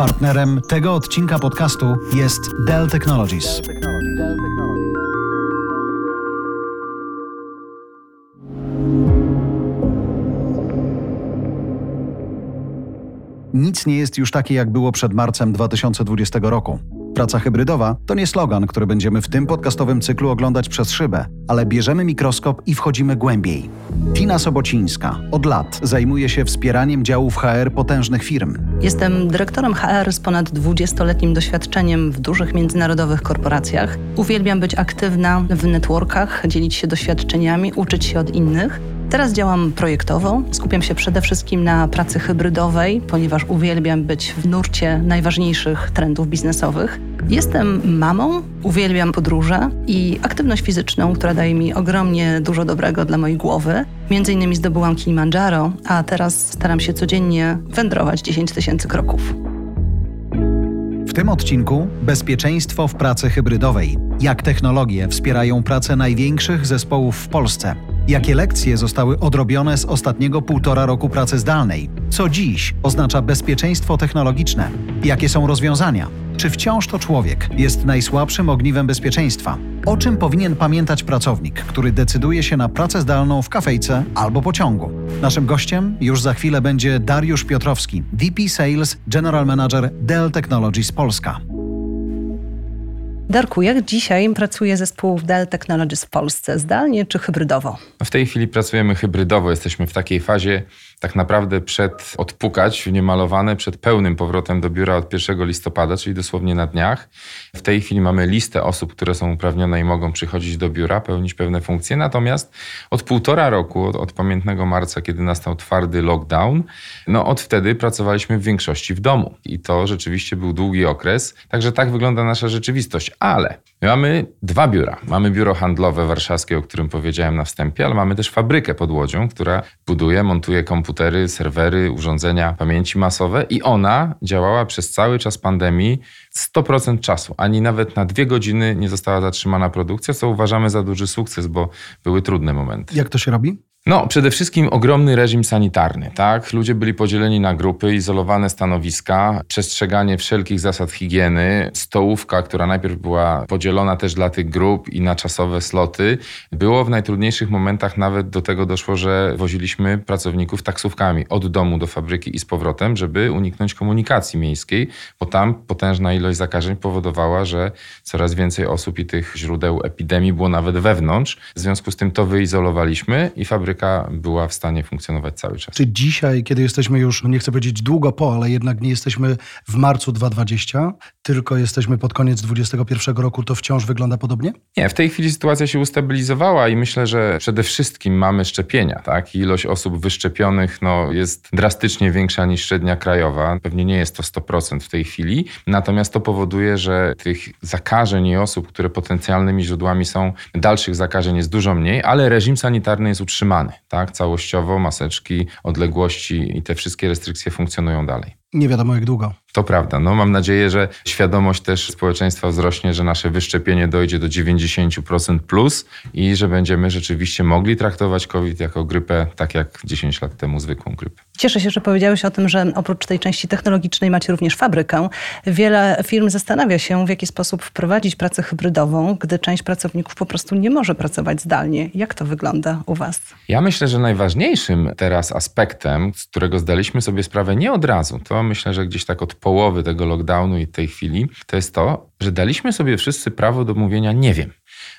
Partnerem tego odcinka podcastu jest Dell Technologies. Nic nie jest już takie, jak było przed marcem 2020 roku. Praca hybrydowa to nie slogan, który będziemy w tym podcastowym cyklu oglądać przez szybę, ale bierzemy mikroskop i wchodzimy głębiej. Tina Sobocińska od lat zajmuje się wspieraniem działów HR potężnych firm. Jestem dyrektorem HR z ponad 20-letnim doświadczeniem w dużych międzynarodowych korporacjach. Uwielbiam być aktywna w networkach, dzielić się doświadczeniami, uczyć się od innych. Teraz działam projektowo. Skupiam się przede wszystkim na pracy hybrydowej, ponieważ uwielbiam być w nurcie najważniejszych trendów biznesowych. Jestem mamą, uwielbiam podróże i aktywność fizyczną, która daje mi ogromnie dużo dobrego dla mojej głowy. Między innymi zdobyłam Kilimandżaro, a teraz staram się codziennie wędrować 10 tysięcy kroków. W tym odcinku bezpieczeństwo w pracy hybrydowej. Jak technologie wspierają pracę największych zespołów w Polsce. Jakie lekcje zostały odrobione z ostatniego półtora roku pracy zdalnej? Co dziś oznacza bezpieczeństwo technologiczne? Jakie są rozwiązania? Czy wciąż to człowiek jest najsłabszym ogniwem bezpieczeństwa? O czym powinien pamiętać pracownik, który decyduje się na pracę zdalną w kafejce albo pociągu? Naszym gościem już za chwilę będzie Dariusz Piotrowski, VP Sales General Manager Dell Technologies Polska. Darku, jak dzisiaj pracuje zespół Dell Technologies w Polsce? Zdalnie czy hybrydowo? W tej chwili pracujemy hybrydowo. Jesteśmy w takiej fazie, tak naprawdę przed odpukać niemalowane przed pełnym powrotem do biura od 1 listopada, czyli dosłownie na dniach. W tej chwili mamy listę osób, które są uprawnione i mogą przychodzić do biura, pełnić pewne funkcje. Natomiast od półtora roku, od, od pamiętnego marca, kiedy nastał twardy lockdown, no od wtedy pracowaliśmy w większości w domu. I to rzeczywiście był długi okres. Także tak wygląda nasza rzeczywistość. Ale my mamy dwa biura. Mamy biuro handlowe warszawskie, o którym powiedziałem na wstępie, ale mamy też fabrykę pod Łodzią, która buduje, montuje komputery komputery, serwery, urządzenia pamięci masowe i ona działała przez cały czas pandemii 100% czasu. Ani nawet na dwie godziny nie została zatrzymana produkcja, co uważamy za duży sukces, bo były trudne momenty. Jak to się robi? No, przede wszystkim ogromny reżim sanitarny, tak? Ludzie byli podzieleni na grupy, izolowane stanowiska, przestrzeganie wszelkich zasad higieny, stołówka, która najpierw była podzielona też dla tych grup i na czasowe sloty. Było w najtrudniejszych momentach nawet do tego doszło, że woziliśmy pracowników taksówkami od domu do fabryki i z powrotem, żeby uniknąć komunikacji miejskiej, bo tam potężna ilość zakażeń powodowała, że coraz więcej osób i tych źródeł epidemii było nawet wewnątrz. W związku z tym to wyizolowaliśmy i fabryka była w stanie funkcjonować cały czas. Czy dzisiaj, kiedy jesteśmy już, no nie chcę powiedzieć długo po, ale jednak nie jesteśmy w marcu 2020, tylko jesteśmy pod koniec 2021 roku, to wciąż wygląda podobnie? Nie, w tej chwili sytuacja się ustabilizowała i myślę, że przede wszystkim mamy szczepienia. Tak? Ilość osób wyszczepionych no, jest drastycznie większa niż średnia krajowa. Pewnie nie jest to 100% w tej chwili, natomiast to powoduje, że tych zakażeń i osób, które potencjalnymi źródłami są dalszych zakażeń jest dużo mniej, ale reżim sanitarny jest utrzymany tak? Całościowo maseczki, odległości i te wszystkie restrykcje funkcjonują dalej. Nie wiadomo jak długo. To prawda. No, mam nadzieję, że świadomość też społeczeństwa wzrośnie, że nasze wyszczepienie dojdzie do 90% plus i że będziemy rzeczywiście mogli traktować COVID jako grypę, tak jak 10 lat temu zwykłą grypę. Cieszę się, że powiedziałeś o tym, że oprócz tej części technologicznej macie również fabrykę. Wiele firm zastanawia się, w jaki sposób wprowadzić pracę hybrydową, gdy część pracowników po prostu nie może pracować zdalnie. Jak to wygląda u Was? Ja myślę, że najważniejszym teraz aspektem, z którego zdaliśmy sobie sprawę nie od razu, to myślę, że gdzieś tak od połowy tego lockdownu i tej chwili, to jest to, że daliśmy sobie wszyscy prawo do mówienia nie wiem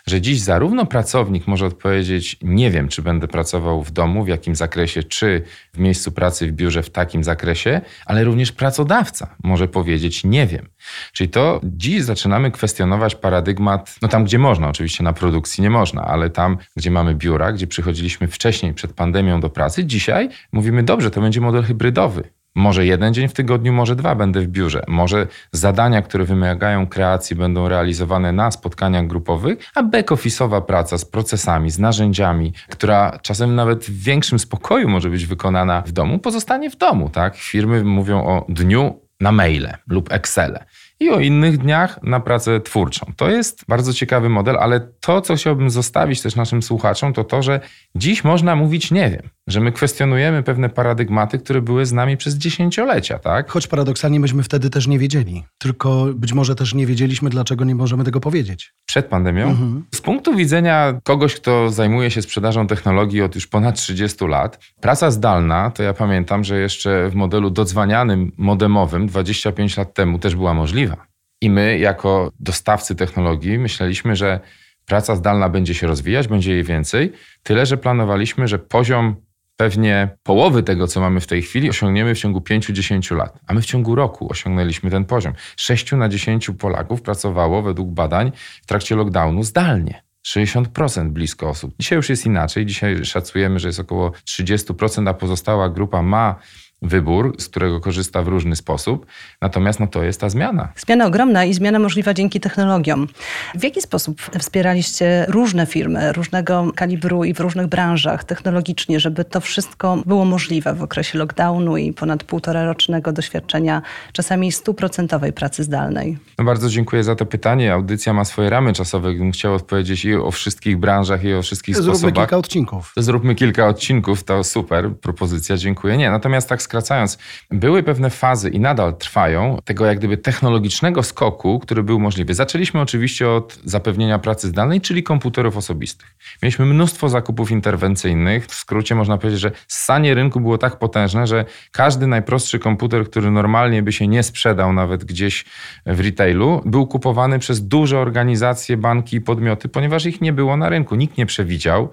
że dziś zarówno pracownik może odpowiedzieć: Nie wiem, czy będę pracował w domu, w jakim zakresie, czy w miejscu pracy, w biurze, w takim zakresie, ale również pracodawca może powiedzieć: Nie wiem. Czyli to dziś zaczynamy kwestionować paradygmat, no tam, gdzie można, oczywiście na produkcji nie można, ale tam, gdzie mamy biura, gdzie przychodziliśmy wcześniej przed pandemią do pracy, dzisiaj mówimy: Dobrze, to będzie model hybrydowy. Może jeden dzień w tygodniu, może dwa będę w biurze. Może zadania, które wymagają kreacji, będą realizowane na spotkaniach grupowych, a back-office'owa praca z procesami, z narzędziami, która czasem nawet w większym spokoju może być wykonana w domu, pozostanie w domu. Tak? Firmy mówią o dniu na maile lub Excele. i o innych dniach na pracę twórczą. To jest bardzo ciekawy model, ale to, co chciałbym zostawić też naszym słuchaczom, to to, że dziś można mówić nie wiem że my kwestionujemy pewne paradygmaty, które były z nami przez dziesięciolecia, tak? Choć paradoksalnie myśmy wtedy też nie wiedzieli. Tylko być może też nie wiedzieliśmy, dlaczego nie możemy tego powiedzieć. Przed pandemią? Mhm. Z punktu widzenia kogoś, kto zajmuje się sprzedażą technologii od już ponad 30 lat, praca zdalna, to ja pamiętam, że jeszcze w modelu dodzwanianym, modemowym 25 lat temu też była możliwa. I my, jako dostawcy technologii, myśleliśmy, że praca zdalna będzie się rozwijać, będzie jej więcej, tyle że planowaliśmy, że poziom pewnie połowy tego, co mamy w tej chwili, osiągniemy w ciągu 5-10 lat. A my w ciągu roku osiągnęliśmy ten poziom. 6 na 10 Polaków pracowało według badań w trakcie lockdownu zdalnie. 60% blisko osób. Dzisiaj już jest inaczej. Dzisiaj szacujemy, że jest około 30%, a pozostała grupa ma wybór, z którego korzysta w różny sposób. Natomiast no, to jest ta zmiana. Zmiana ogromna i zmiana możliwa dzięki technologiom. W jaki sposób wspieraliście różne firmy, różnego kalibru i w różnych branżach technologicznie, żeby to wszystko było możliwe w okresie lockdownu i ponad półtora rocznego doświadczenia, czasami stuprocentowej pracy zdalnej? No bardzo dziękuję za to pytanie. Audycja ma swoje ramy czasowe. Gdybym chciał odpowiedzieć i o wszystkich branżach, i o wszystkich Zróbmy sposobach. Zróbmy kilka odcinków. Zróbmy kilka odcinków, to super propozycja, dziękuję. Nie, natomiast tak skracając, były pewne fazy i nadal trwają tego jak gdyby technologicznego skoku, który był możliwy. Zaczęliśmy oczywiście od zapewnienia pracy zdalnej, czyli komputerów osobistych. Mieliśmy mnóstwo zakupów interwencyjnych. W skrócie można powiedzieć, że ssanie rynku było tak potężne, że każdy najprostszy komputer, który normalnie by się nie sprzedał nawet gdzieś w retailu, był kupowany przez duże organizacje, banki i podmioty, ponieważ ich nie było na rynku. Nikt nie przewidział,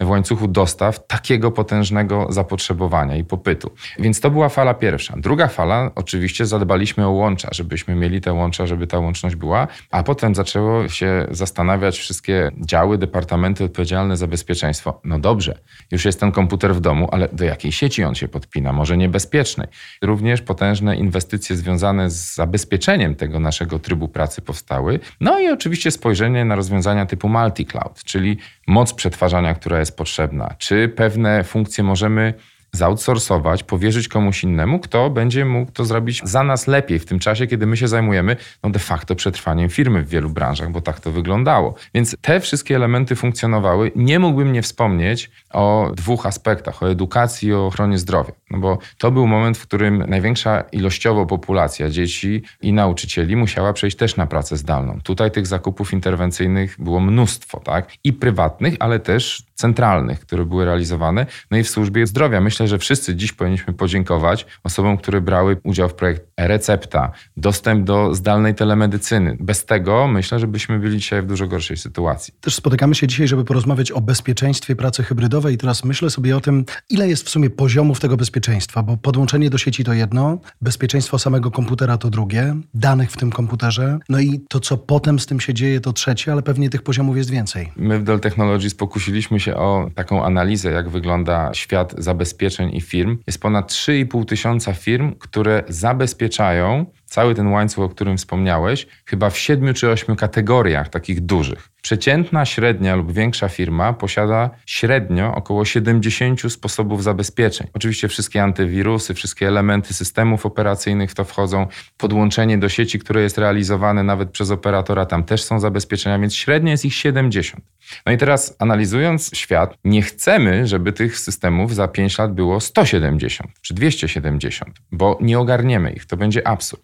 w łańcuchu dostaw takiego potężnego zapotrzebowania i popytu. Więc to była fala pierwsza. Druga fala, oczywiście zadbaliśmy o łącza, żebyśmy mieli te łącza, żeby ta łączność była, a potem zaczęło się zastanawiać wszystkie działy, departamenty odpowiedzialne za bezpieczeństwo. No dobrze, już jest ten komputer w domu, ale do jakiej sieci on się podpina? Może niebezpiecznej. Również potężne inwestycje związane z zabezpieczeniem tego naszego trybu pracy powstały. No i oczywiście spojrzenie na rozwiązania typu multi-cloud, czyli moc przetwarzania, która jest potrzebna, czy pewne funkcje możemy zoutsourcować, powierzyć komuś innemu, kto będzie mógł to zrobić za nas lepiej w tym czasie, kiedy my się zajmujemy no de facto przetrwaniem firmy w wielu branżach, bo tak to wyglądało. Więc te wszystkie elementy funkcjonowały. Nie mógłbym nie wspomnieć o dwóch aspektach, o edukacji i o ochronie zdrowia. No bo to był moment, w którym największa ilościowo populacja dzieci i nauczycieli musiała przejść też na pracę zdalną. Tutaj tych zakupów interwencyjnych było mnóstwo, tak? I prywatnych, ale też centralnych, które były realizowane. No i w służbie zdrowia. Myślę, że wszyscy dziś powinniśmy podziękować osobom, które brały udział w projekcie e-recepta, dostęp do zdalnej telemedycyny. Bez tego myślę, że byśmy byli dzisiaj w dużo gorszej sytuacji. Też spotykamy się dzisiaj, żeby porozmawiać o bezpieczeństwie pracy hybrydowej i teraz myślę sobie o tym, ile jest w sumie poziomów tego bezpieczeństwa, bo podłączenie do sieci to jedno, bezpieczeństwo samego komputera to drugie, danych w tym komputerze, no i to, co potem z tym się dzieje, to trzecie, ale pewnie tych poziomów jest więcej. My w Dell Technologies pokusiliśmy się o taką analizę, jak wygląda świat zabezpieczeń i firm, jest ponad 3,5 tysiąca firm, które zabezpieczają cały ten łańcuch, o którym wspomniałeś, chyba w siedmiu czy ośmiu kategoriach takich dużych. Przeciętna, średnia lub większa firma posiada średnio około 70 sposobów zabezpieczeń. Oczywiście wszystkie antywirusy, wszystkie elementy systemów operacyjnych w to wchodzą, podłączenie do sieci, które jest realizowane nawet przez operatora, tam też są zabezpieczenia, więc średnio jest ich 70. No i teraz analizując świat, nie chcemy, żeby tych systemów za 5 lat było 170 czy 270, bo nie ogarniemy ich. To będzie absurd.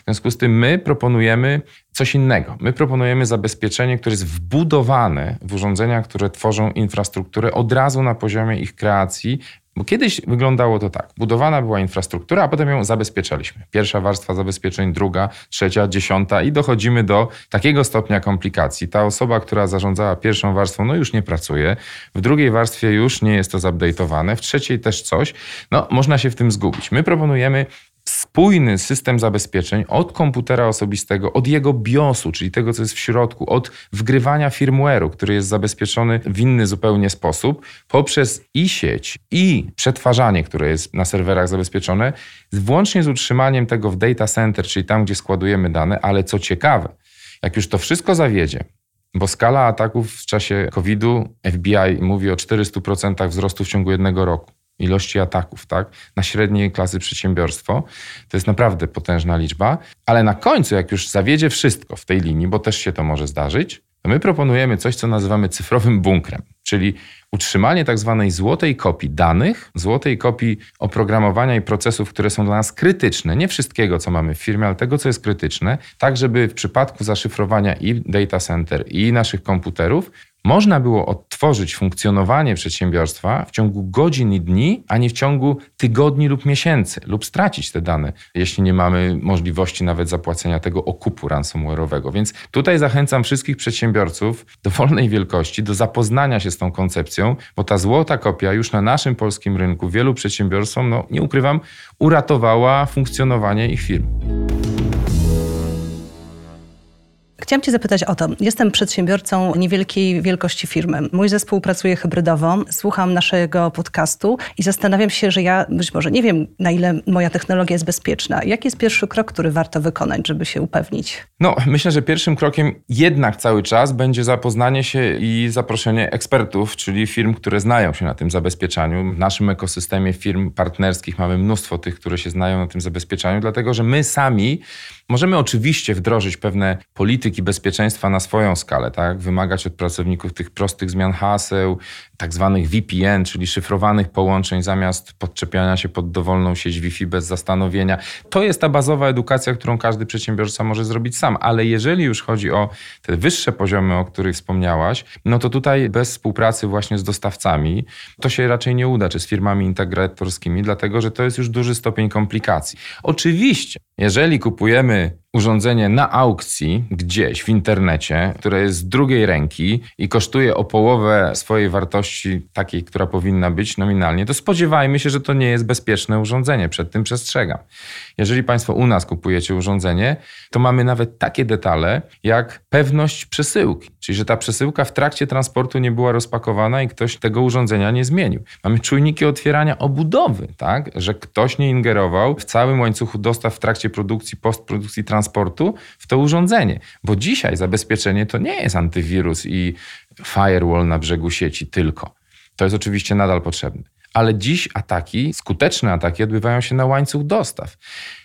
W związku z tym my proponujemy coś innego. My proponujemy zabezpieczenie, które jest wbudowane w urządzenia, które tworzą infrastrukturę od razu na poziomie ich kreacji, bo kiedyś wyglądało to tak. Budowana była infrastruktura, a potem ją zabezpieczaliśmy. Pierwsza warstwa zabezpieczeń, druga, trzecia, dziesiąta i dochodzimy do takiego stopnia komplikacji. Ta osoba, która zarządzała pierwszą warstwą, no już nie pracuje. W drugiej warstwie już nie jest to zupdate'owane. W trzeciej też coś. No, można się w tym zgubić. My proponujemy spójny system zabezpieczeń od komputera osobistego, od jego BIOSu, czyli tego, co jest w środku, od wgrywania firmware'u, który jest zabezpieczony w inny zupełnie sposób, poprzez i sieć, i przetwarzanie, które jest na serwerach zabezpieczone, włącznie z utrzymaniem tego w data center, czyli tam, gdzie składujemy dane, ale co ciekawe, jak już to wszystko zawiedzie, bo skala ataków w czasie COVID-u FBI mówi o 400% wzrostu w ciągu jednego roku. Ilości ataków, tak? Na średniej klasy przedsiębiorstwo. To jest naprawdę potężna liczba, ale na końcu, jak już zawiedzie wszystko w tej linii, bo też się to może zdarzyć, to my proponujemy coś, co nazywamy cyfrowym bunkrem, czyli utrzymanie tak zwanej złotej kopii danych, złotej kopii oprogramowania i procesów, które są dla nas krytyczne, nie wszystkiego, co mamy w firmie, ale tego, co jest krytyczne, tak żeby w przypadku zaszyfrowania i data center, i naszych komputerów można było odtworzyć funkcjonowanie przedsiębiorstwa w ciągu godzin i dni, a nie w ciągu tygodni lub miesięcy, lub stracić te dane, jeśli nie mamy możliwości nawet zapłacenia tego okupu ransomware'owego. Więc tutaj zachęcam wszystkich przedsiębiorców dowolnej wielkości do zapoznania się z tą koncepcją, bo ta złota kopia już na naszym polskim rynku wielu przedsiębiorstwom, no nie ukrywam, uratowała funkcjonowanie ich firm. Chciałam Cię zapytać o to. Jestem przedsiębiorcą niewielkiej wielkości firmy. Mój zespół pracuje hybrydowo, słucham naszego podcastu i zastanawiam się, że ja być może nie wiem, na ile moja technologia jest bezpieczna. Jaki jest pierwszy krok, który warto wykonać, żeby się upewnić? No, myślę, że pierwszym krokiem jednak cały czas będzie zapoznanie się i zaproszenie ekspertów, czyli firm, które znają się na tym zabezpieczaniu. W naszym ekosystemie firm partnerskich mamy mnóstwo tych, które się znają na tym zabezpieczaniu, dlatego że my sami Możemy oczywiście wdrożyć pewne polityki bezpieczeństwa na swoją skalę, tak? wymagać od pracowników tych prostych zmian haseł, tak zwanych VPN, czyli szyfrowanych połączeń zamiast podczepiania się pod dowolną sieć Wi-Fi bez zastanowienia. To jest ta bazowa edukacja, którą każdy przedsiębiorca może zrobić sam, ale jeżeli już chodzi o te wyższe poziomy, o których wspomniałaś, no to tutaj bez współpracy właśnie z dostawcami to się raczej nie uda, czy z firmami integratorskimi, dlatego że to jest już duży stopień komplikacji. Oczywiście, jeżeli kupujemy 네. Urządzenie na aukcji gdzieś w internecie, które jest z drugiej ręki i kosztuje o połowę swojej wartości takiej, która powinna być nominalnie, to spodziewajmy się, że to nie jest bezpieczne urządzenie. Przed tym przestrzegam. Jeżeli Państwo u nas kupujecie urządzenie, to mamy nawet takie detale jak pewność przesyłki, czyli że ta przesyłka w trakcie transportu nie była rozpakowana i ktoś tego urządzenia nie zmienił. Mamy czujniki otwierania obudowy, tak, że ktoś nie ingerował w całym łańcuchu dostaw w trakcie produkcji, postprodukcji, transportu w to urządzenie. Bo dzisiaj zabezpieczenie to nie jest antywirus i firewall na brzegu sieci tylko. To jest oczywiście nadal potrzebne ale dziś ataki, skuteczne ataki odbywają się na łańcuch dostaw.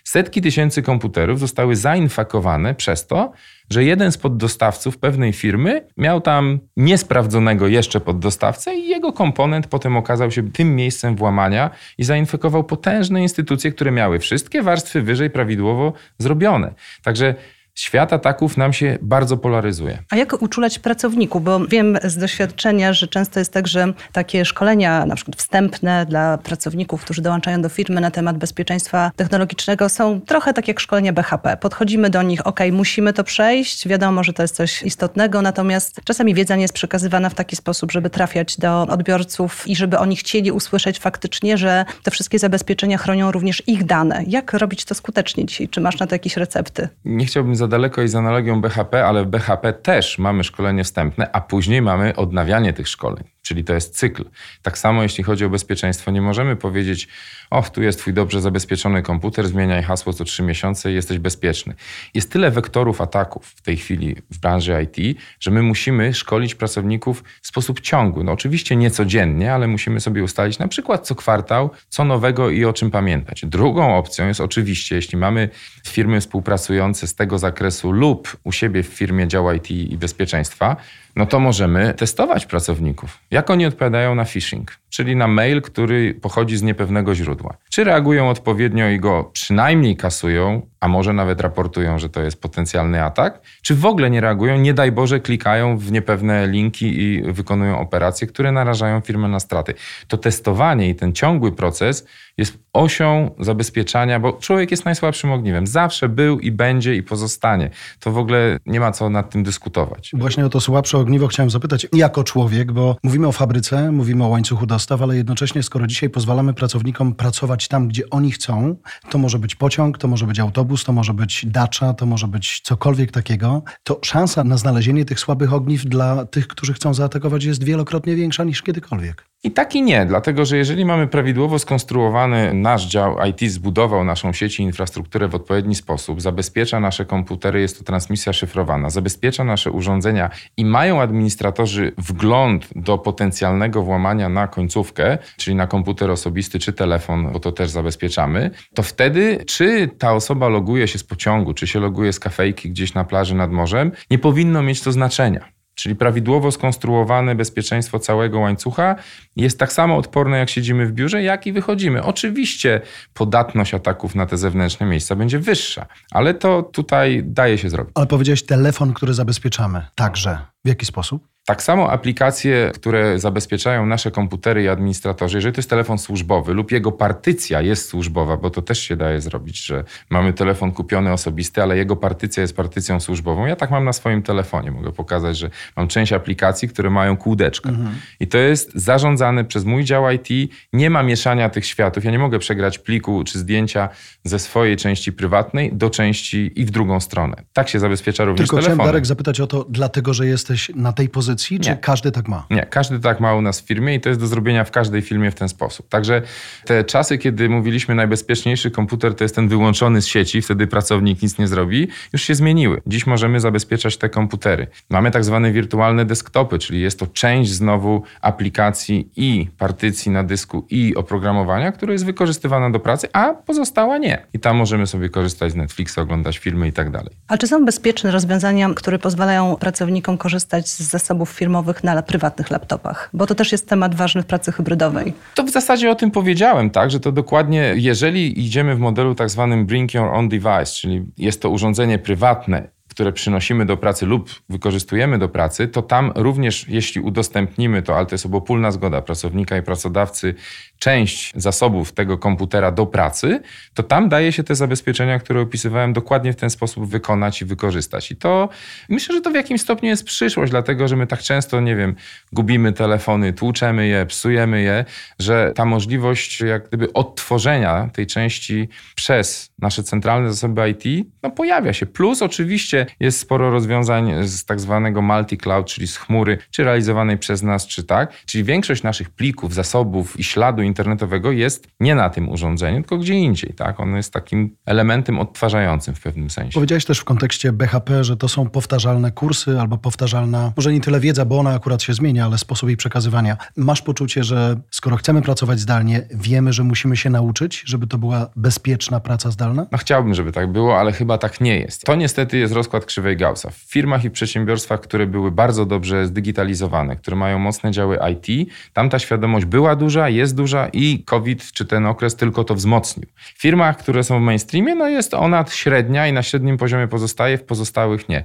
Setki tysięcy komputerów zostały zainfakowane przez to, że jeden z poddostawców pewnej firmy miał tam niesprawdzonego jeszcze poddostawcę i jego komponent potem okazał się tym miejscem włamania i zainfekował potężne instytucje, które miały wszystkie warstwy wyżej prawidłowo zrobione. Także Świat ataków nam się bardzo polaryzuje. A jak uczulać pracowników? Bo wiem z doświadczenia, że często jest tak, że takie szkolenia, na przykład wstępne dla pracowników, którzy dołączają do firmy na temat bezpieczeństwa technologicznego, są trochę tak jak szkolenia BHP. Podchodzimy do nich, ok, musimy to przejść, wiadomo, że to jest coś istotnego, natomiast czasami wiedza nie jest przekazywana w taki sposób, żeby trafiać do odbiorców i żeby oni chcieli usłyszeć faktycznie, że te wszystkie zabezpieczenia chronią również ich dane. Jak robić to skutecznie dzisiaj? Czy masz na to jakieś recepty? Nie chciałbym za daleko i z analogią BHP, ale w BHP też mamy szkolenie wstępne, a później mamy odnawianie tych szkoleń czyli to jest cykl. Tak samo jeśli chodzi o bezpieczeństwo, nie możemy powiedzieć, och, tu jest twój dobrze zabezpieczony komputer, zmieniaj hasło co trzy miesiące i jesteś bezpieczny. Jest tyle wektorów ataków w tej chwili w branży IT, że my musimy szkolić pracowników w sposób ciągły. No oczywiście nie codziennie, ale musimy sobie ustalić na przykład co kwartał, co nowego i o czym pamiętać. Drugą opcją jest oczywiście, jeśli mamy firmy współpracujące z tego zakresu lub u siebie w firmie dział IT i bezpieczeństwa, no to możemy testować pracowników. Jak oni odpowiadają na phishing, czyli na mail, który pochodzi z niepewnego źródła. Czy reagują odpowiednio i go przynajmniej kasują, a może nawet raportują, że to jest potencjalny atak, czy w ogóle nie reagują, nie daj Boże, klikają w niepewne linki i wykonują operacje, które narażają firmę na straty. To testowanie i ten ciągły proces jest osią zabezpieczania, bo człowiek jest najsłabszym ogniwem. Zawsze był i będzie i pozostanie. To w ogóle nie ma co nad tym dyskutować. Właśnie o to słabsze ogniwo chciałem zapytać. Jako człowiek, bo mówimy o fabryce, mówimy o łańcuchu dostaw, ale jednocześnie skoro dzisiaj pozwalamy pracownikom pracować tam, gdzie oni chcą, to może być pociąg, to może być autobus, to może być dacza, to może być cokolwiek takiego, to szansa na znalezienie tych słabych ogniw dla tych, którzy chcą zaatakować jest wielokrotnie większa niż kiedykolwiek. I tak i nie, dlatego że jeżeli mamy prawidłowo skonstruowany nasz dział IT, zbudował naszą sieć i infrastrukturę w odpowiedni sposób, zabezpiecza nasze komputery, jest to transmisja szyfrowana, zabezpiecza nasze urządzenia i mają administratorzy wgląd do potencjalnego włamania na końcówkę, czyli na komputer osobisty czy telefon, bo to też zabezpieczamy, to wtedy czy ta osoba loguje się z pociągu, czy się loguje z kafejki gdzieś na plaży nad morzem, nie powinno mieć to znaczenia. Czyli prawidłowo skonstruowane bezpieczeństwo całego łańcucha jest tak samo odporne, jak siedzimy w biurze, jak i wychodzimy. Oczywiście podatność ataków na te zewnętrzne miejsca będzie wyższa, ale to tutaj daje się zrobić. Ale powiedziałeś telefon, który zabezpieczamy. Także. W jaki sposób? Tak samo aplikacje, które zabezpieczają nasze komputery i administratorzy, jeżeli to jest telefon służbowy lub jego partycja jest służbowa, bo to też się daje zrobić, że mamy telefon kupiony osobisty, ale jego partycja jest partycją służbową. Ja tak mam na swoim telefonie. Mogę pokazać, że mam część aplikacji, które mają kółdeczkę. Mhm. I to jest zarządzane przez mój dział IT. Nie ma mieszania tych światów. Ja nie mogę przegrać pliku czy zdjęcia ze swojej części prywatnej do części i w drugą stronę. Tak się zabezpiecza również Tylko telefony. chciałem Darek zapytać o to, dlatego, że jesteś na tej pozycji pozycji, czy Nie. każdy tak ma? Nie, każdy tak ma u nas w firmie i to jest do zrobienia w każdej firmie w ten sposób. Także te czasy, kiedy mówiliśmy najbezpieczniejszy komputer to jest ten wyłączony z sieci, wtedy pracownik nic nie zrobi, już się zmieniły. Dziś możemy zabezpieczać te komputery. Mamy tak zwane wirtualne desktopy, czyli jest to część znowu aplikacji i partycji na dysku i oprogramowania, które jest wykorzystywana do pracy, a pozostała nie. I tam możemy sobie korzystać z Netflixa, oglądać filmy i tak dalej. A czy są bezpieczne rozwiązania, które pozwalają pracownikom korzystać z zasobów firmowych na prywatnych laptopach? Bo to też jest temat ważny w pracy hybrydowej. To w zasadzie o tym powiedziałem, tak, że to dokładnie, jeżeli idziemy w modelu tak zwanym bring your own device, czyli jest to urządzenie prywatne, które przynosimy do pracy lub wykorzystujemy do pracy, to tam również, jeśli udostępnimy to, ale to jest obopólna zgoda pracownika i pracodawcy, część zasobów tego komputera do pracy, to tam daje się te zabezpieczenia, które opisywałem, dokładnie w ten sposób wykonać i wykorzystać. I to myślę, że to w jakimś stopniu jest przyszłość, dlatego że my tak często, nie wiem, gubimy telefony, tłuczemy je, psujemy je, że ta możliwość jak gdyby odtworzenia tej części przez nasze centralne zasoby IT, no pojawia się. Plus oczywiście jest sporo rozwiązań z tak zwanego multi-cloud, czyli z chmury, czy realizowanej przez nas, czy tak. Czyli większość naszych plików, zasobów i śladu internetowego jest nie na tym urządzeniu, tylko gdzie indziej. Tak? On jest takim elementem odtwarzającym w pewnym sensie. Powiedziałeś też w kontekście BHP, że to są powtarzalne kursy albo powtarzalna, może nie tyle wiedza, bo ona akurat się zmienia, ale sposób jej przekazywania. Masz poczucie, że skoro chcemy pracować zdalnie, wiemy, że musimy się nauczyć, żeby to była bezpieczna praca zdalna? No chciałbym, żeby tak było, ale chyba tak nie jest. To niestety jest rozkład krzywej Gaussa. W firmach i przedsiębiorstwach, które były bardzo dobrze zdigitalizowane, które mają mocne działy IT, tam ta świadomość była duża, jest duża i COVID czy ten okres tylko to wzmocnił. W firmach, które są w mainstreamie, no jest ona średnia i na średnim poziomie pozostaje, w pozostałych nie.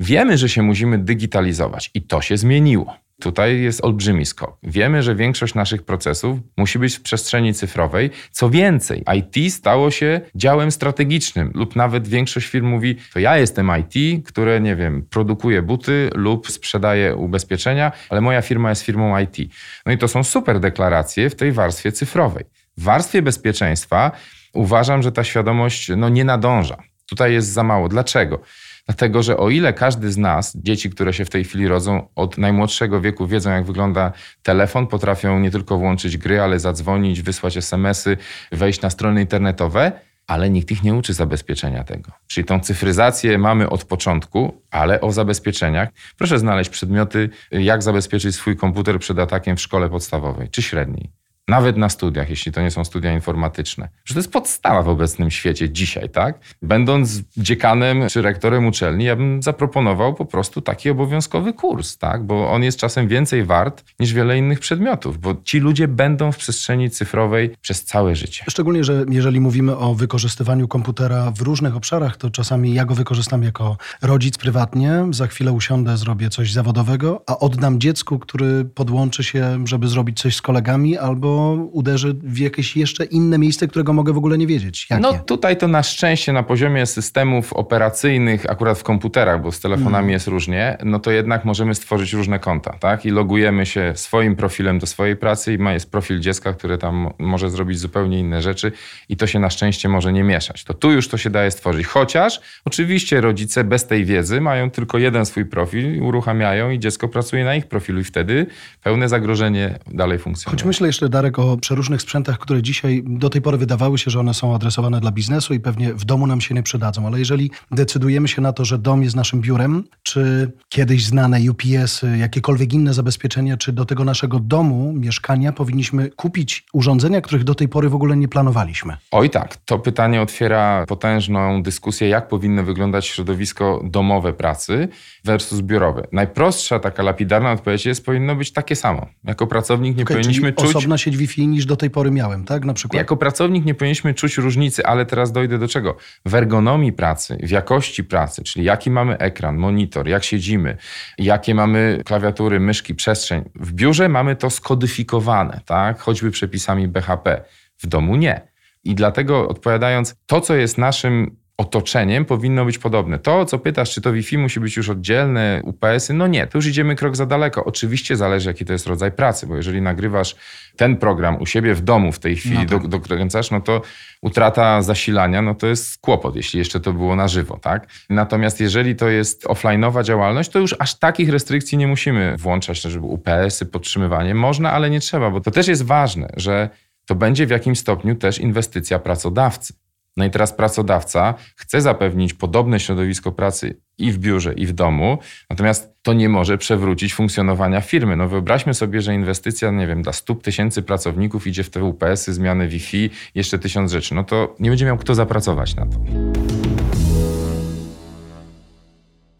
Wiemy, że się musimy digitalizować i to się zmieniło. Tutaj jest olbrzymi skok. Wiemy, że większość naszych procesów musi być w przestrzeni cyfrowej. Co więcej, IT stało się działem strategicznym, lub nawet większość firm mówi: To ja jestem IT, które, nie wiem, produkuje buty lub sprzedaje ubezpieczenia, ale moja firma jest firmą IT. No i to są super deklaracje w tej warstwie cyfrowej. W warstwie bezpieczeństwa uważam, że ta świadomość no, nie nadąża. Tutaj jest za mało. Dlaczego? Dlatego, że o ile każdy z nas, dzieci, które się w tej chwili rodzą, od najmłodszego wieku wiedzą, jak wygląda telefon, potrafią nie tylko włączyć gry, ale zadzwonić, wysłać SMS-y, wejść na strony internetowe, ale nikt ich nie uczy zabezpieczenia tego. Czyli tą cyfryzację mamy od początku, ale o zabezpieczeniach. Proszę znaleźć przedmioty, jak zabezpieczyć swój komputer przed atakiem w szkole podstawowej czy średniej. Nawet na studiach, jeśli to nie są studia informatyczne. Że to jest podstawa w obecnym świecie dzisiaj, tak? Będąc dziekanem czy rektorem uczelni, ja bym zaproponował po prostu taki obowiązkowy kurs, tak? Bo on jest czasem więcej wart niż wiele innych przedmiotów, bo ci ludzie będą w przestrzeni cyfrowej przez całe życie. Szczególnie, że jeżeli mówimy o wykorzystywaniu komputera w różnych obszarach, to czasami ja go wykorzystam jako rodzic prywatnie, za chwilę usiądę, zrobię coś zawodowego, a oddam dziecku, który podłączy się, żeby zrobić coś z kolegami albo uderzy w jakieś jeszcze inne miejsce, którego mogę w ogóle nie wiedzieć. Jakie? No tutaj to na szczęście na poziomie systemów operacyjnych, akurat w komputerach, bo z telefonami mm. jest różnie, no to jednak możemy stworzyć różne konta, tak? I logujemy się swoim profilem do swojej pracy i ma jest profil dziecka, które tam może zrobić zupełnie inne rzeczy i to się na szczęście może nie mieszać. To tu już to się daje stworzyć. Chociaż oczywiście rodzice bez tej wiedzy mają tylko jeden swój profil, uruchamiają i dziecko pracuje na ich profilu i wtedy pełne zagrożenie dalej funkcjonuje. Choć myślę jeszcze, Darek, o przeróżnych sprzętach, które dzisiaj do tej pory wydawały się, że one są adresowane dla biznesu i pewnie w domu nam się nie przydadzą, ale jeżeli decydujemy się na to, że dom jest naszym biurem, czy kiedyś znane UPS-y, jakiekolwiek inne zabezpieczenia, czy do tego naszego domu, mieszkania powinniśmy kupić urządzenia, których do tej pory w ogóle nie planowaliśmy? Oj tak, to pytanie otwiera potężną dyskusję, jak powinno wyglądać środowisko domowe pracy versus biurowe. Najprostsza taka lapidarna odpowiedź jest, powinno być takie samo. Jako pracownik nie okay, powinniśmy czuć... osobna sieć Wi-Fi niż do tej pory miałem, tak? Na przykład. Jako pracownik nie powinniśmy czuć różnicy, ale teraz dojdę do czego? W ergonomii pracy, w jakości pracy, czyli jaki mamy ekran, monitor, jak siedzimy, jakie mamy klawiatury, myszki, przestrzeń. W biurze mamy to skodyfikowane, tak? Choćby przepisami BHP. W domu nie. I dlatego odpowiadając, to co jest naszym otoczeniem powinno być podobne. To, co pytasz, czy to Wi-Fi musi być już oddzielne, UPS-y, no nie, to już idziemy krok za daleko. Oczywiście zależy, jaki to jest rodzaj pracy, bo jeżeli nagrywasz ten program u siebie w domu w tej chwili, no tak. dokręcasz, no to utrata zasilania, no to jest kłopot, jeśli jeszcze to było na żywo, tak? Natomiast jeżeli to jest offline'owa działalność, to już aż takich restrykcji nie musimy włączać, żeby UPS-y, podtrzymywanie. Można, ale nie trzeba, bo to też jest ważne, że to będzie w jakimś stopniu też inwestycja pracodawcy. No i teraz pracodawca chce zapewnić podobne środowisko pracy i w biurze, i w domu, natomiast to nie może przewrócić funkcjonowania firmy. No wyobraźmy sobie, że inwestycja, nie wiem, dla stóp tysięcy pracowników idzie w te UPS-y, zmiany Wi-Fi, jeszcze tysiąc rzeczy. No to nie będzie miał kto zapracować na to.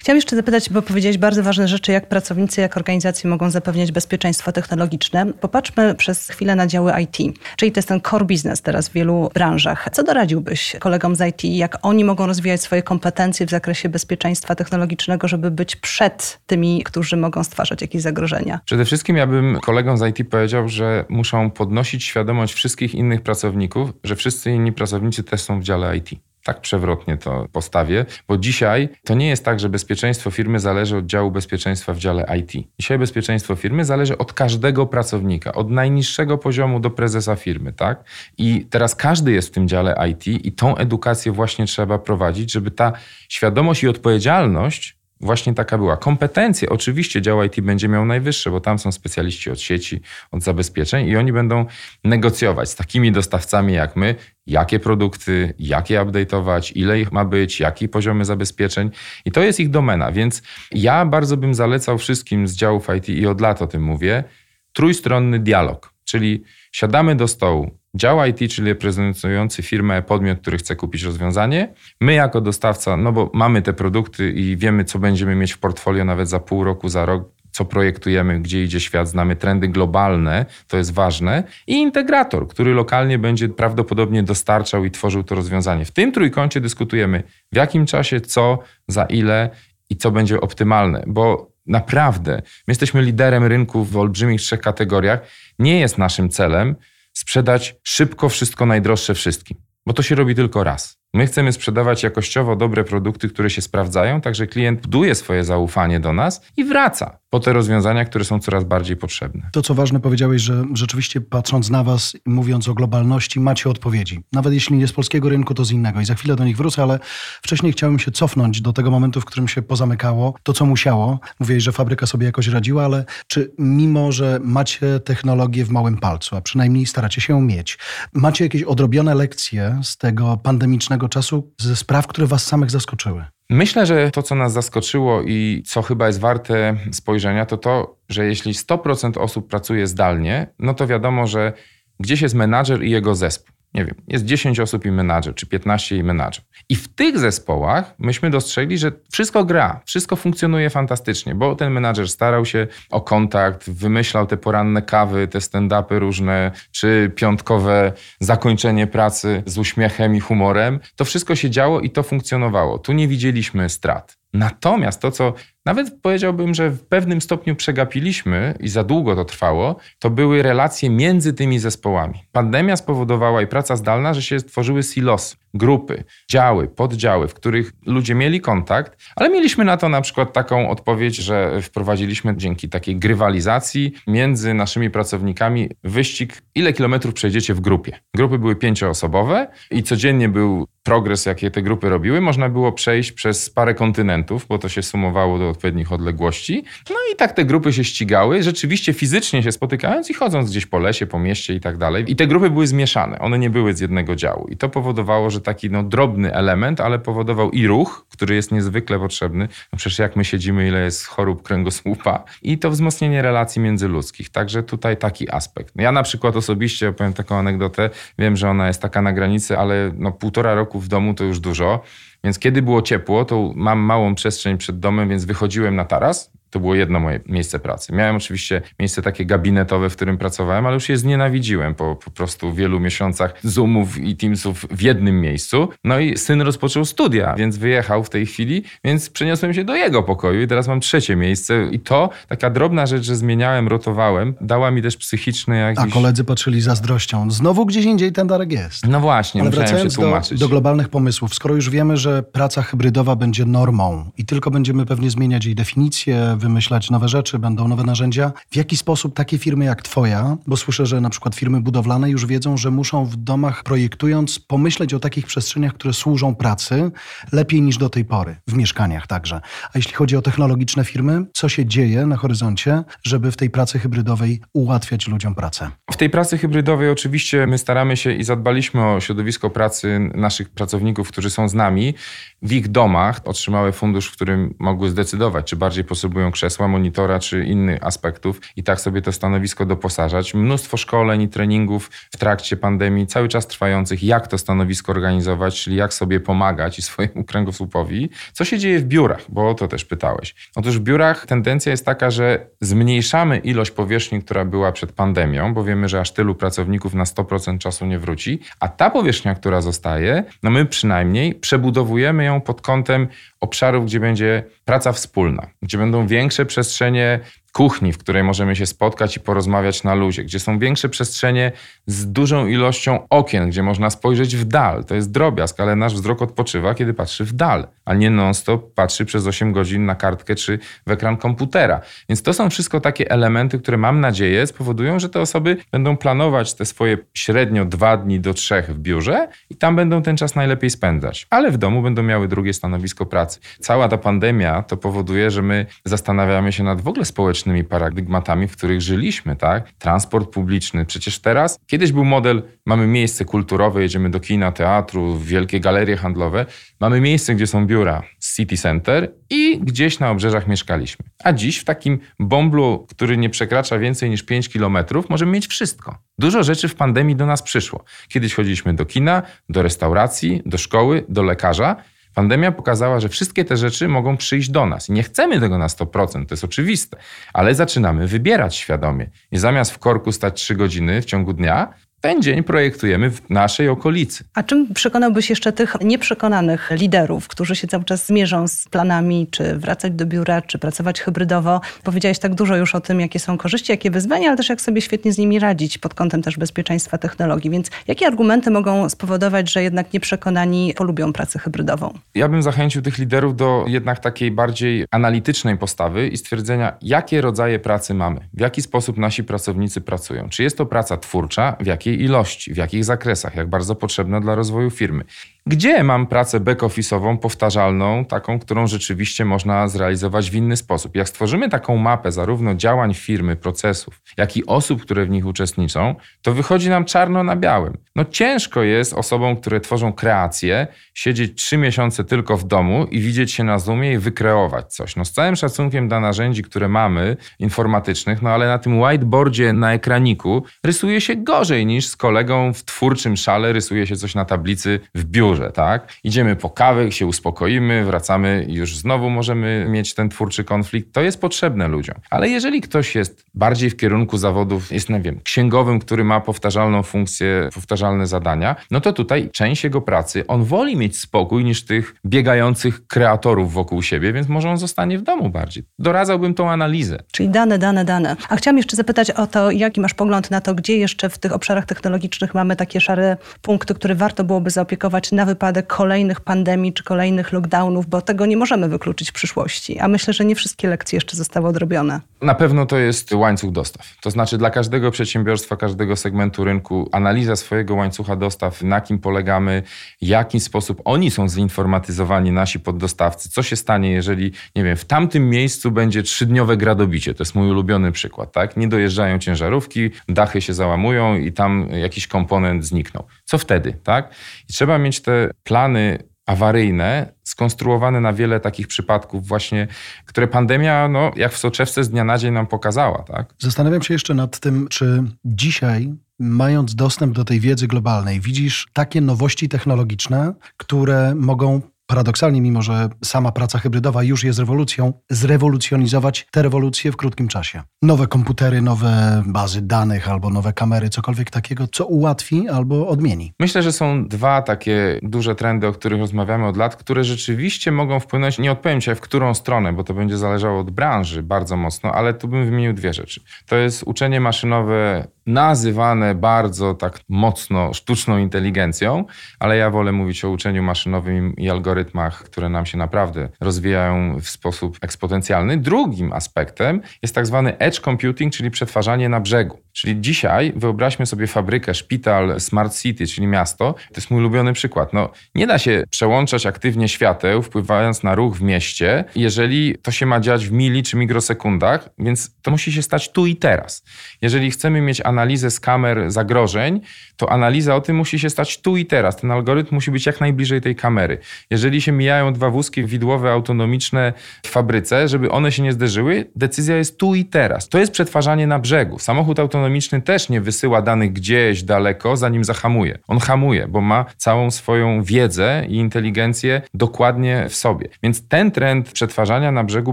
Chciałam jeszcze zapytać, bo powiedziałeś bardzo ważne rzeczy, jak pracownicy, jak organizacje mogą zapewniać bezpieczeństwo technologiczne. Popatrzmy przez chwilę na działy IT, czyli to jest ten core business teraz w wielu branżach. Co doradziłbyś kolegom z IT, jak oni mogą rozwijać swoje kompetencje w zakresie bezpieczeństwa technologicznego, żeby być przed tymi, którzy mogą stwarzać jakieś zagrożenia? Przede wszystkim ja bym kolegom z IT powiedział, że muszą podnosić świadomość wszystkich innych pracowników, że wszyscy inni pracownicy też są w dziale IT tak przewrotnie to postawię, bo dzisiaj to nie jest tak, że bezpieczeństwo firmy zależy od działu bezpieczeństwa w dziale IT. Dzisiaj bezpieczeństwo firmy zależy od każdego pracownika, od najniższego poziomu do prezesa firmy, tak? I teraz każdy jest w tym dziale IT i tą edukację właśnie trzeba prowadzić, żeby ta świadomość i odpowiedzialność właśnie taka była. Kompetencje oczywiście dział IT będzie miał najwyższe, bo tam są specjaliści od sieci, od zabezpieczeń i oni będą negocjować z takimi dostawcami jak my, jakie produkty, jakie update'ować, ile ich ma być, jakie poziomy zabezpieczeń i to jest ich domena, więc ja bardzo bym zalecał wszystkim z działów IT i od lat o tym mówię, trójstronny dialog, czyli siadamy do stołu, Dział IT, czyli reprezentujący firmę, podmiot, który chce kupić rozwiązanie. My jako dostawca, no bo mamy te produkty i wiemy, co będziemy mieć w portfolio nawet za pół roku, za rok, co projektujemy, gdzie idzie świat, znamy trendy globalne, to jest ważne, i integrator, który lokalnie będzie prawdopodobnie dostarczał i tworzył to rozwiązanie. W tym trójkącie dyskutujemy, w jakim czasie, co, za ile i co będzie optymalne, bo naprawdę my jesteśmy liderem rynku w olbrzymich trzech kategoriach. Nie jest naszym celem sprzedać szybko wszystko najdroższe wszystkim, bo to się robi tylko raz. My chcemy sprzedawać jakościowo dobre produkty, które się sprawdzają, także klient buduje swoje zaufanie do nas i wraca po te rozwiązania, które są coraz bardziej potrzebne. To, co ważne, powiedziałeś, że rzeczywiście patrząc na Was, mówiąc o globalności, macie odpowiedzi. Nawet jeśli nie z polskiego rynku, to z innego. I za chwilę do nich wrócę, ale wcześniej chciałem się cofnąć do tego momentu, w którym się pozamykało to, co musiało. Mówiłeś, że fabryka sobie jakoś radziła, ale czy mimo, że macie technologię w małym palcu, a przynajmniej staracie się ją mieć, macie jakieś odrobione lekcje z tego pandemicznego czasu, ze spraw, które Was samych zaskoczyły? Myślę, że to, co nas zaskoczyło i co chyba jest warte spojrzenia, to to, że jeśli 100% osób pracuje zdalnie, no to wiadomo, że gdzieś jest menadżer i jego zespół nie wiem, jest 10 osób i menadżer, czy 15 i menadżer. I w tych zespołach myśmy dostrzegli, że wszystko gra, wszystko funkcjonuje fantastycznie, bo ten menadżer starał się o kontakt, wymyślał te poranne kawy, te stand-upy różne, czy piątkowe zakończenie pracy z uśmiechem i humorem. To wszystko się działo i to funkcjonowało. Tu nie widzieliśmy strat. Natomiast to, co nawet powiedziałbym, że w pewnym stopniu przegapiliśmy i za długo to trwało, to były relacje między tymi zespołami. Pandemia spowodowała i praca zdalna, że się stworzyły silosy, grupy, działy, poddziały, w których ludzie mieli kontakt, ale mieliśmy na to na przykład taką odpowiedź, że wprowadziliśmy dzięki takiej grywalizacji między naszymi pracownikami wyścig, ile kilometrów przejdziecie w grupie. Grupy były pięcioosobowe i codziennie był progres, jakie te grupy robiły, można było przejść przez parę kontynentów, bo to się sumowało do odpowiednich odległości. No i tak te grupy się ścigały, rzeczywiście fizycznie się spotykając i chodząc gdzieś po lesie, po mieście i tak dalej. I te grupy były zmieszane, one nie były z jednego działu. I to powodowało, że taki no, drobny element, ale powodował i ruch, który jest niezwykle potrzebny. No przecież jak my siedzimy, ile jest chorób kręgosłupa i to wzmocnienie relacji międzyludzkich. Także tutaj taki aspekt. Ja na przykład osobiście opowiem taką anegdotę. Wiem, że ona jest taka na granicy, ale no półtora roku w domu to już dużo. Więc kiedy było ciepło, to mam małą przestrzeń przed domem, więc wychodziłem na taras to było jedno moje miejsce pracy. Miałem oczywiście miejsce takie gabinetowe, w którym pracowałem, ale już je znienawidziłem po po prostu wielu miesiącach Zoomów i Teamsów w jednym miejscu. No i syn rozpoczął studia, więc wyjechał w tej chwili, więc przeniosłem się do jego pokoju i teraz mam trzecie miejsce. I to, taka drobna rzecz, że zmieniałem, rotowałem, dała mi też psychiczny jakiś... A koledzy patrzyli zazdrością. Znowu gdzieś indziej ten Darek jest. No właśnie, Ale musiałem się tłumaczyć. do, do globalnych pomysłów, skoro już wiemy, że praca hybrydowa będzie normą i tylko będziemy pewnie zmieniać jej definicję, wymyślać nowe rzeczy, będą nowe narzędzia, w jaki sposób takie firmy jak Twoja, bo słyszę, że na przykład firmy budowlane już wiedzą, że muszą w domach projektując pomyśleć o takich przestrzeniach, które służą pracy lepiej niż do tej pory, w mieszkaniach także. A jeśli chodzi o technologiczne firmy, co się dzieje na horyzoncie, żeby w tej pracy hybrydowej ułatwiać ludziom pracę? W tej pracy hybrydowej oczywiście my staramy się i zadbaliśmy o środowisko pracy naszych pracowników, którzy są z nami. W ich domach otrzymały fundusz, w którym mogły zdecydować, czy bardziej potrzebują krzesła, monitora, czy innych aspektów i tak sobie to stanowisko doposażać. Mnóstwo szkoleń i treningów w trakcie pandemii, cały czas trwających, jak to stanowisko organizować, czyli jak sobie pomagać i swojemu kręgosłupowi. Co się dzieje w biurach, bo o to też pytałeś. Otóż w biurach tendencja jest taka, że zmniejszamy ilość powierzchni, która była przed pandemią, bo wiemy, że aż tylu pracowników na 100% czasu nie wróci, a ta powierzchnia, która zostaje, no my przynajmniej przebudowujemy ją pod kątem obszarów, gdzie będzie praca wspólna, gdzie będą większe przestrzenie kuchni, w której możemy się spotkać i porozmawiać na luzie, gdzie są większe przestrzenie z dużą ilością okien, gdzie można spojrzeć w dal. To jest drobiazg, ale nasz wzrok odpoczywa, kiedy patrzy w dal, a nie non-stop patrzy przez 8 godzin na kartkę czy w ekran komputera. Więc to są wszystko takie elementy, które mam nadzieję spowodują, że te osoby będą planować te swoje średnio dwa dni do trzech w biurze i tam będą ten czas najlepiej spędzać. Ale w domu będą miały drugie stanowisko pracy. Cała ta pandemia to powoduje, że my zastanawiamy się nad w ogóle społecznymi paradygmatami, w których żyliśmy, tak? Transport publiczny. Przecież teraz, kiedyś był model, mamy miejsce kulturowe, jedziemy do kina, teatru, wielkie galerie handlowe. Mamy miejsce, gdzie są biura, city center i gdzieś na obrzeżach mieszkaliśmy. A dziś w takim bąblu, który nie przekracza więcej niż 5 kilometrów, możemy mieć wszystko. Dużo rzeczy w pandemii do nas przyszło. Kiedyś chodziliśmy do kina, do restauracji, do szkoły, do lekarza. Pandemia pokazała, że wszystkie te rzeczy mogą przyjść do nas. I nie chcemy tego na 100%, to jest oczywiste, ale zaczynamy wybierać świadomie. I zamiast w korku stać 3 godziny w ciągu dnia, ten dzień projektujemy w naszej okolicy. A czym przekonałbyś jeszcze tych nieprzekonanych liderów, którzy się cały czas zmierzą z planami, czy wracać do biura, czy pracować hybrydowo? Powiedziałeś tak dużo już o tym, jakie są korzyści, jakie wyzwania, ale też jak sobie świetnie z nimi radzić pod kątem też bezpieczeństwa technologii. Więc jakie argumenty mogą spowodować, że jednak nieprzekonani polubią pracę hybrydową? Ja bym zachęcił tych liderów do jednak takiej bardziej analitycznej postawy i stwierdzenia, jakie rodzaje pracy mamy, w jaki sposób nasi pracownicy pracują. Czy jest to praca twórcza, w jakiej ilości, w jakich zakresach, jak bardzo potrzebna dla rozwoju firmy. Gdzie mam pracę back-office'ową, powtarzalną, taką, którą rzeczywiście można zrealizować w inny sposób? Jak stworzymy taką mapę zarówno działań firmy, procesów, jak i osób, które w nich uczestniczą, to wychodzi nam czarno na białym. No ciężko jest osobom, które tworzą kreacje, siedzieć trzy miesiące tylko w domu i widzieć się na Zoomie i wykreować coś. No z całym szacunkiem dla narzędzi, które mamy, informatycznych, no ale na tym whiteboardzie na ekraniku rysuje się gorzej niż z kolegą w twórczym szale rysuje się coś na tablicy w biurze tak? Idziemy po kawę, się uspokoimy, wracamy i już znowu możemy mieć ten twórczy konflikt. To jest potrzebne ludziom. Ale jeżeli ktoś jest bardziej w kierunku zawodów, jest, nie wiem, księgowym, który ma powtarzalną funkcję, powtarzalne zadania, no to tutaj część jego pracy, on woli mieć spokój niż tych biegających kreatorów wokół siebie, więc może on zostanie w domu bardziej. Doradzałbym tą analizę. Czyli dane, dane, dane. A chciałam jeszcze zapytać o to, jaki masz pogląd na to, gdzie jeszcze w tych obszarach technologicznych mamy takie szare punkty, które warto byłoby zaopiekować na wypadek kolejnych pandemii czy kolejnych lockdownów, bo tego nie możemy wykluczyć w przyszłości. A myślę, że nie wszystkie lekcje jeszcze zostały odrobione. Na pewno to jest łańcuch dostaw. To znaczy dla każdego przedsiębiorstwa, każdego segmentu rynku analiza swojego łańcucha dostaw, na kim polegamy, w jaki sposób oni są zinformatyzowani, nasi poddostawcy, co się stanie, jeżeli, nie wiem, w tamtym miejscu będzie trzydniowe gradobicie. To jest mój ulubiony przykład, tak? Nie dojeżdżają ciężarówki, dachy się załamują i tam jakiś komponent zniknął. Co wtedy, tak? I trzeba mieć te plany awaryjne, skonstruowane na wiele takich przypadków właśnie, które pandemia, no, jak w soczewce z dnia na dzień nam pokazała. Tak? Zastanawiam się jeszcze nad tym, czy dzisiaj mając dostęp do tej wiedzy globalnej, widzisz takie nowości technologiczne, które mogą paradoksalnie, mimo że sama praca hybrydowa już jest rewolucją, zrewolucjonizować te rewolucje w krótkim czasie. Nowe komputery, nowe bazy danych albo nowe kamery, cokolwiek takiego, co ułatwi albo odmieni. Myślę, że są dwa takie duże trendy, o których rozmawiamy od lat, które rzeczywiście mogą wpłynąć, nie odpowiem Ci w którą stronę, bo to będzie zależało od branży bardzo mocno, ale tu bym wymienił dwie rzeczy. To jest uczenie maszynowe nazywane bardzo tak mocno sztuczną inteligencją, ale ja wolę mówić o uczeniu maszynowym i algorytmach, które nam się naprawdę rozwijają w sposób eksponencjalny. Drugim aspektem jest tak zwany edge computing, czyli przetwarzanie na brzegu. Czyli dzisiaj wyobraźmy sobie fabrykę, szpital, smart city, czyli miasto. To jest mój ulubiony przykład. No, nie da się przełączać aktywnie świateł, wpływając na ruch w mieście, jeżeli to się ma dziać w mili czy mikrosekundach, więc to musi się stać tu i teraz. Jeżeli chcemy mieć analizę z kamer zagrożeń, to analiza o tym musi się stać tu i teraz. Ten algorytm musi być jak najbliżej tej kamery. Jeżeli się mijają dwa wózki widłowe, autonomiczne w fabryce, żeby one się nie zderzyły, decyzja jest tu i teraz. To jest przetwarzanie na brzegu. Samochód autonomiczny też nie wysyła danych gdzieś daleko, zanim zahamuje. On hamuje, bo ma całą swoją wiedzę i inteligencję dokładnie w sobie. Więc ten trend przetwarzania na brzegu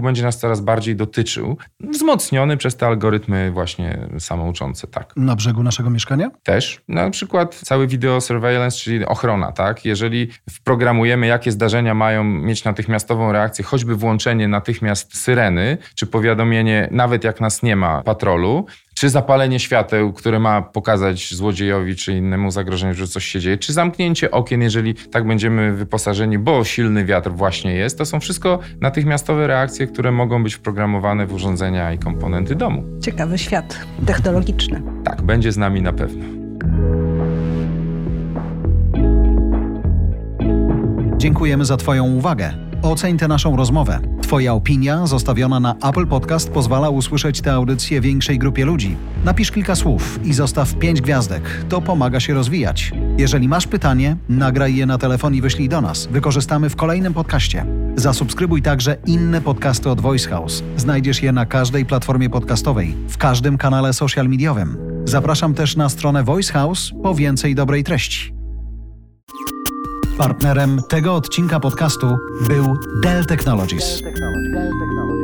będzie nas coraz bardziej dotyczył, wzmocniony przez te algorytmy właśnie samouczące, tak. Na brzegu naszego mieszkania? Też. Na przykład cały video surveillance, czyli ochrona, tak? Jeżeli wprogramujemy, jakie zdarzenia mają mieć natychmiastową reakcję, choćby włączenie natychmiast syreny, czy powiadomienie, nawet jak nas nie ma, patrolu, czy zapalenie świateł, które ma pokazać złodziejowi czy innemu zagrożeniu, że coś się dzieje, czy zamknięcie okien, jeżeli tak będziemy wyposażeni, bo silny wiatr właśnie jest, to są wszystko natychmiastowe reakcje, które mogą być wprogramowane w urządzenia i komponenty domu. Ciekawy świat technologiczny. Tak, będzie z nami na pewno. Dziękujemy za Twoją uwagę. Oceń tę naszą rozmowę. Twoja opinia zostawiona na Apple Podcast pozwala usłyszeć tę audycję większej grupie ludzi. Napisz kilka słów i zostaw pięć gwiazdek. To pomaga się rozwijać. Jeżeli masz pytanie, nagraj je na telefon i wyślij do nas. Wykorzystamy w kolejnym podcaście. Zasubskrybuj także inne podcasty od Voice House. Znajdziesz je na każdej platformie podcastowej, w każdym kanale social mediowym. Zapraszam też na stronę Voice House po więcej dobrej treści. Partnerem tego odcinka podcastu był Dell Technologies. Dell Technologies.